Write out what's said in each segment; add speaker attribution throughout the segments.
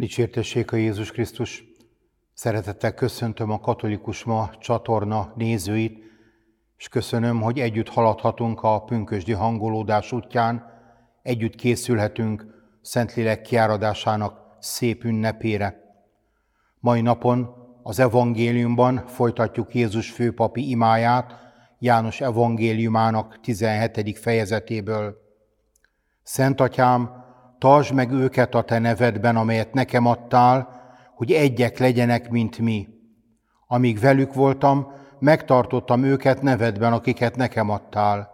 Speaker 1: Dicsértessék a Jézus Krisztus! Szeretettel köszöntöm a katolikus ma csatorna nézőit, és köszönöm, hogy együtt haladhatunk a pünkösdi hangolódás útján, együtt készülhetünk Szentlélek kiáradásának szép ünnepére. Mai napon az evangéliumban folytatjuk Jézus főpapi imáját, János evangéliumának 17. fejezetéből. Szent Atyám, tartsd meg őket a Te nevedben, amelyet nekem adtál, hogy egyek legyenek, mint mi. Amíg velük voltam, megtartottam őket nevedben, akiket nekem adtál.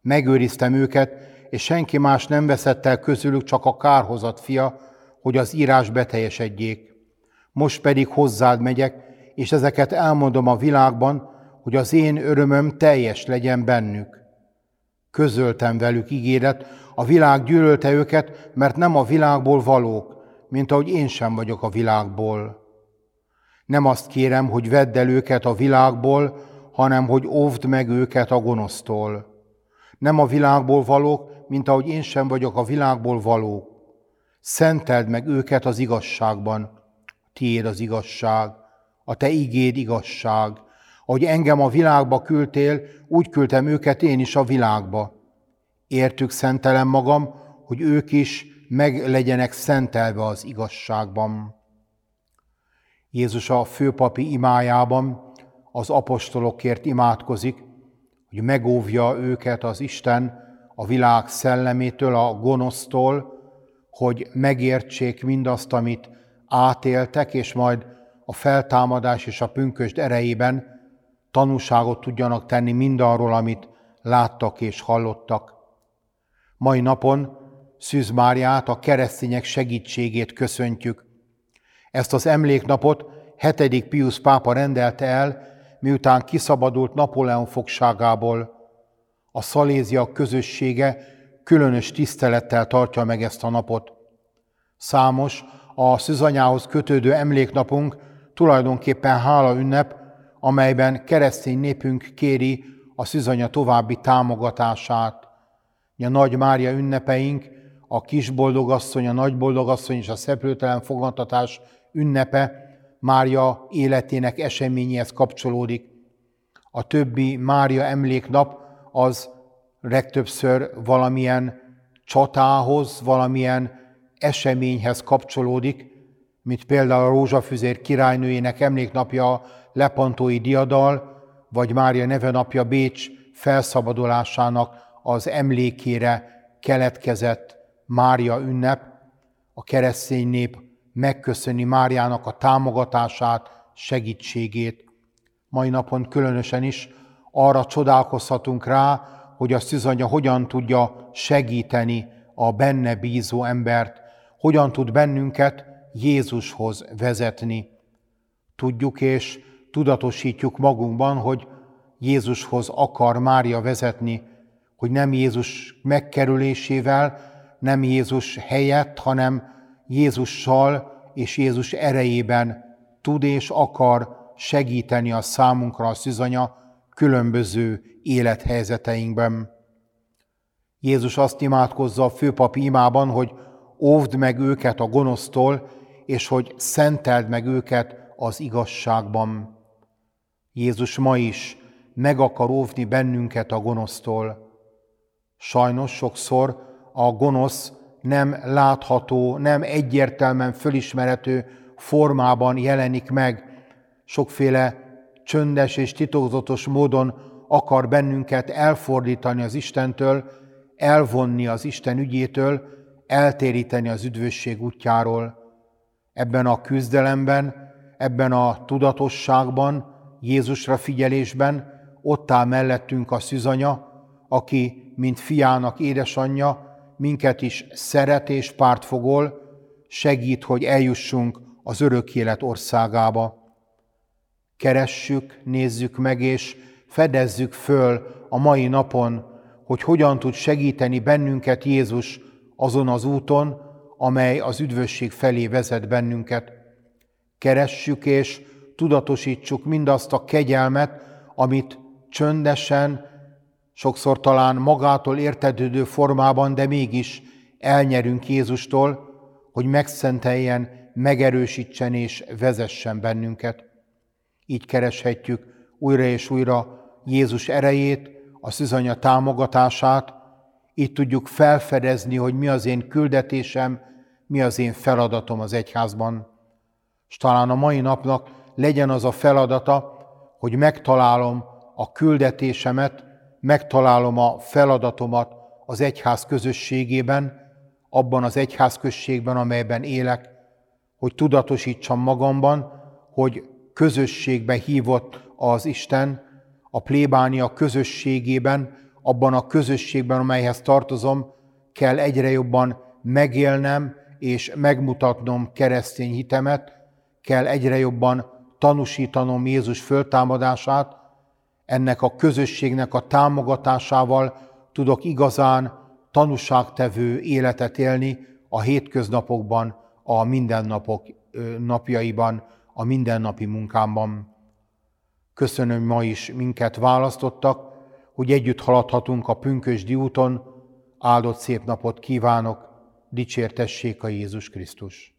Speaker 1: Megőriztem őket, és senki más nem veszett el közülük, csak a kárhozat fia, hogy az írás beteljesedjék. Most pedig hozzád megyek, és ezeket elmondom a világban, hogy az én örömöm teljes legyen bennük. Közöltem velük ígéret, a világ gyűlölte őket, mert nem a világból valók, mint ahogy én sem vagyok a világból. Nem azt kérem, hogy vedd el őket a világból, hanem hogy óvd meg őket a gonosztól. Nem a világból valók, mint ahogy én sem vagyok a világból való. Szenteld meg őket az igazságban. Tiéd az igazság, a te igéd igazság. Ahogy engem a világba küldtél, úgy küldtem őket én is a világba. Értük szentelem magam, hogy ők is meg legyenek szentelve az igazságban. Jézus a főpapi imájában az apostolokért imádkozik, hogy megóvja őket az Isten a világ szellemétől, a gonosztól, hogy megértsék mindazt, amit átéltek, és majd a feltámadás és a pünkösd erejében tanúságot tudjanak tenni mindarról, amit láttak és hallottak. Mai napon Szűz Máriát, a keresztények segítségét köszöntjük. Ezt az emléknapot 7. Pius pápa rendelte el, miután kiszabadult Napóleon fogságából. A szalézia közössége különös tisztelettel tartja meg ezt a napot. Számos a szűzanyához kötődő emléknapunk tulajdonképpen hála ünnep, amelyben keresztény népünk kéri a szűzanya további támogatását. A Nagy Mária ünnepeink a kis boldogasszony, a nagy boldogasszony és a szeplőtelen fogantatás ünnepe Mária életének eseményéhez kapcsolódik. A többi Mária emléknap az legtöbbször valamilyen csatához, valamilyen eseményhez kapcsolódik, mint például a Rózsafüzér királynőjének emléknapja Lepantói diadal, vagy Mária nevenapja Bécs felszabadulásának az emlékére keletkezett Mária ünnep, a keresztény nép megköszöni Máriának a támogatását, segítségét. Mai napon különösen is arra csodálkozhatunk rá, hogy a szűzanya hogyan tudja segíteni a benne bízó embert, hogyan tud bennünket Jézushoz vezetni. Tudjuk és tudatosítjuk magunkban, hogy Jézushoz akar Mária vezetni, hogy nem Jézus megkerülésével, nem Jézus helyett, hanem Jézussal és Jézus erejében tud és akar segíteni a számunkra a szüzanya különböző élethelyzeteinkben. Jézus azt imádkozza a főpapi imában, hogy óvd meg őket a gonosztól, és hogy szenteld meg őket az igazságban. Jézus ma is meg akar óvni bennünket a gonosztól. Sajnos sokszor a gonosz nem látható, nem egyértelműen fölismerhető formában jelenik meg. Sokféle csöndes és titokzatos módon akar bennünket elfordítani az Istentől, elvonni az Isten ügyétől, eltéríteni az üdvösség útjáról. Ebben a küzdelemben, ebben a tudatosságban, Jézusra figyelésben ott áll mellettünk a szüzanya, aki, mint fiának édesanyja, minket is szeret és pártfogol, segít, hogy eljussunk az örök élet országába. Keressük, nézzük meg, és fedezzük föl a mai napon, hogy hogyan tud segíteni bennünket Jézus azon az úton, amely az üdvösség felé vezet bennünket. Keressük és tudatosítsuk mindazt a kegyelmet, amit csöndesen, sokszor talán magától értetődő formában, de mégis elnyerünk Jézustól, hogy megszenteljen megerősítsen és vezessen bennünket. Így kereshetjük újra és újra Jézus erejét, a szüzanya támogatását, így tudjuk felfedezni, hogy mi az én küldetésem, mi az én feladatom az egyházban. És talán a mai napnak legyen az a feladata, hogy megtalálom a küldetésemet, megtalálom a feladatomat az egyház közösségében, abban az egyház községben, amelyben élek, hogy tudatosítsam magamban, hogy közösségbe hívott az Isten, a plébánia közösségében, abban a közösségben, amelyhez tartozom, kell egyre jobban megélnem és megmutatnom keresztény hitemet, kell egyre jobban tanúsítanom Jézus föltámadását, ennek a közösségnek a támogatásával tudok igazán tanúságtevő életet élni a hétköznapokban, a mindennapok napjaiban, a mindennapi munkámban. Köszönöm ma is minket választottak, hogy együtt haladhatunk a pünkösdi úton. Áldott szép napot kívánok, dicsértessék a Jézus Krisztus!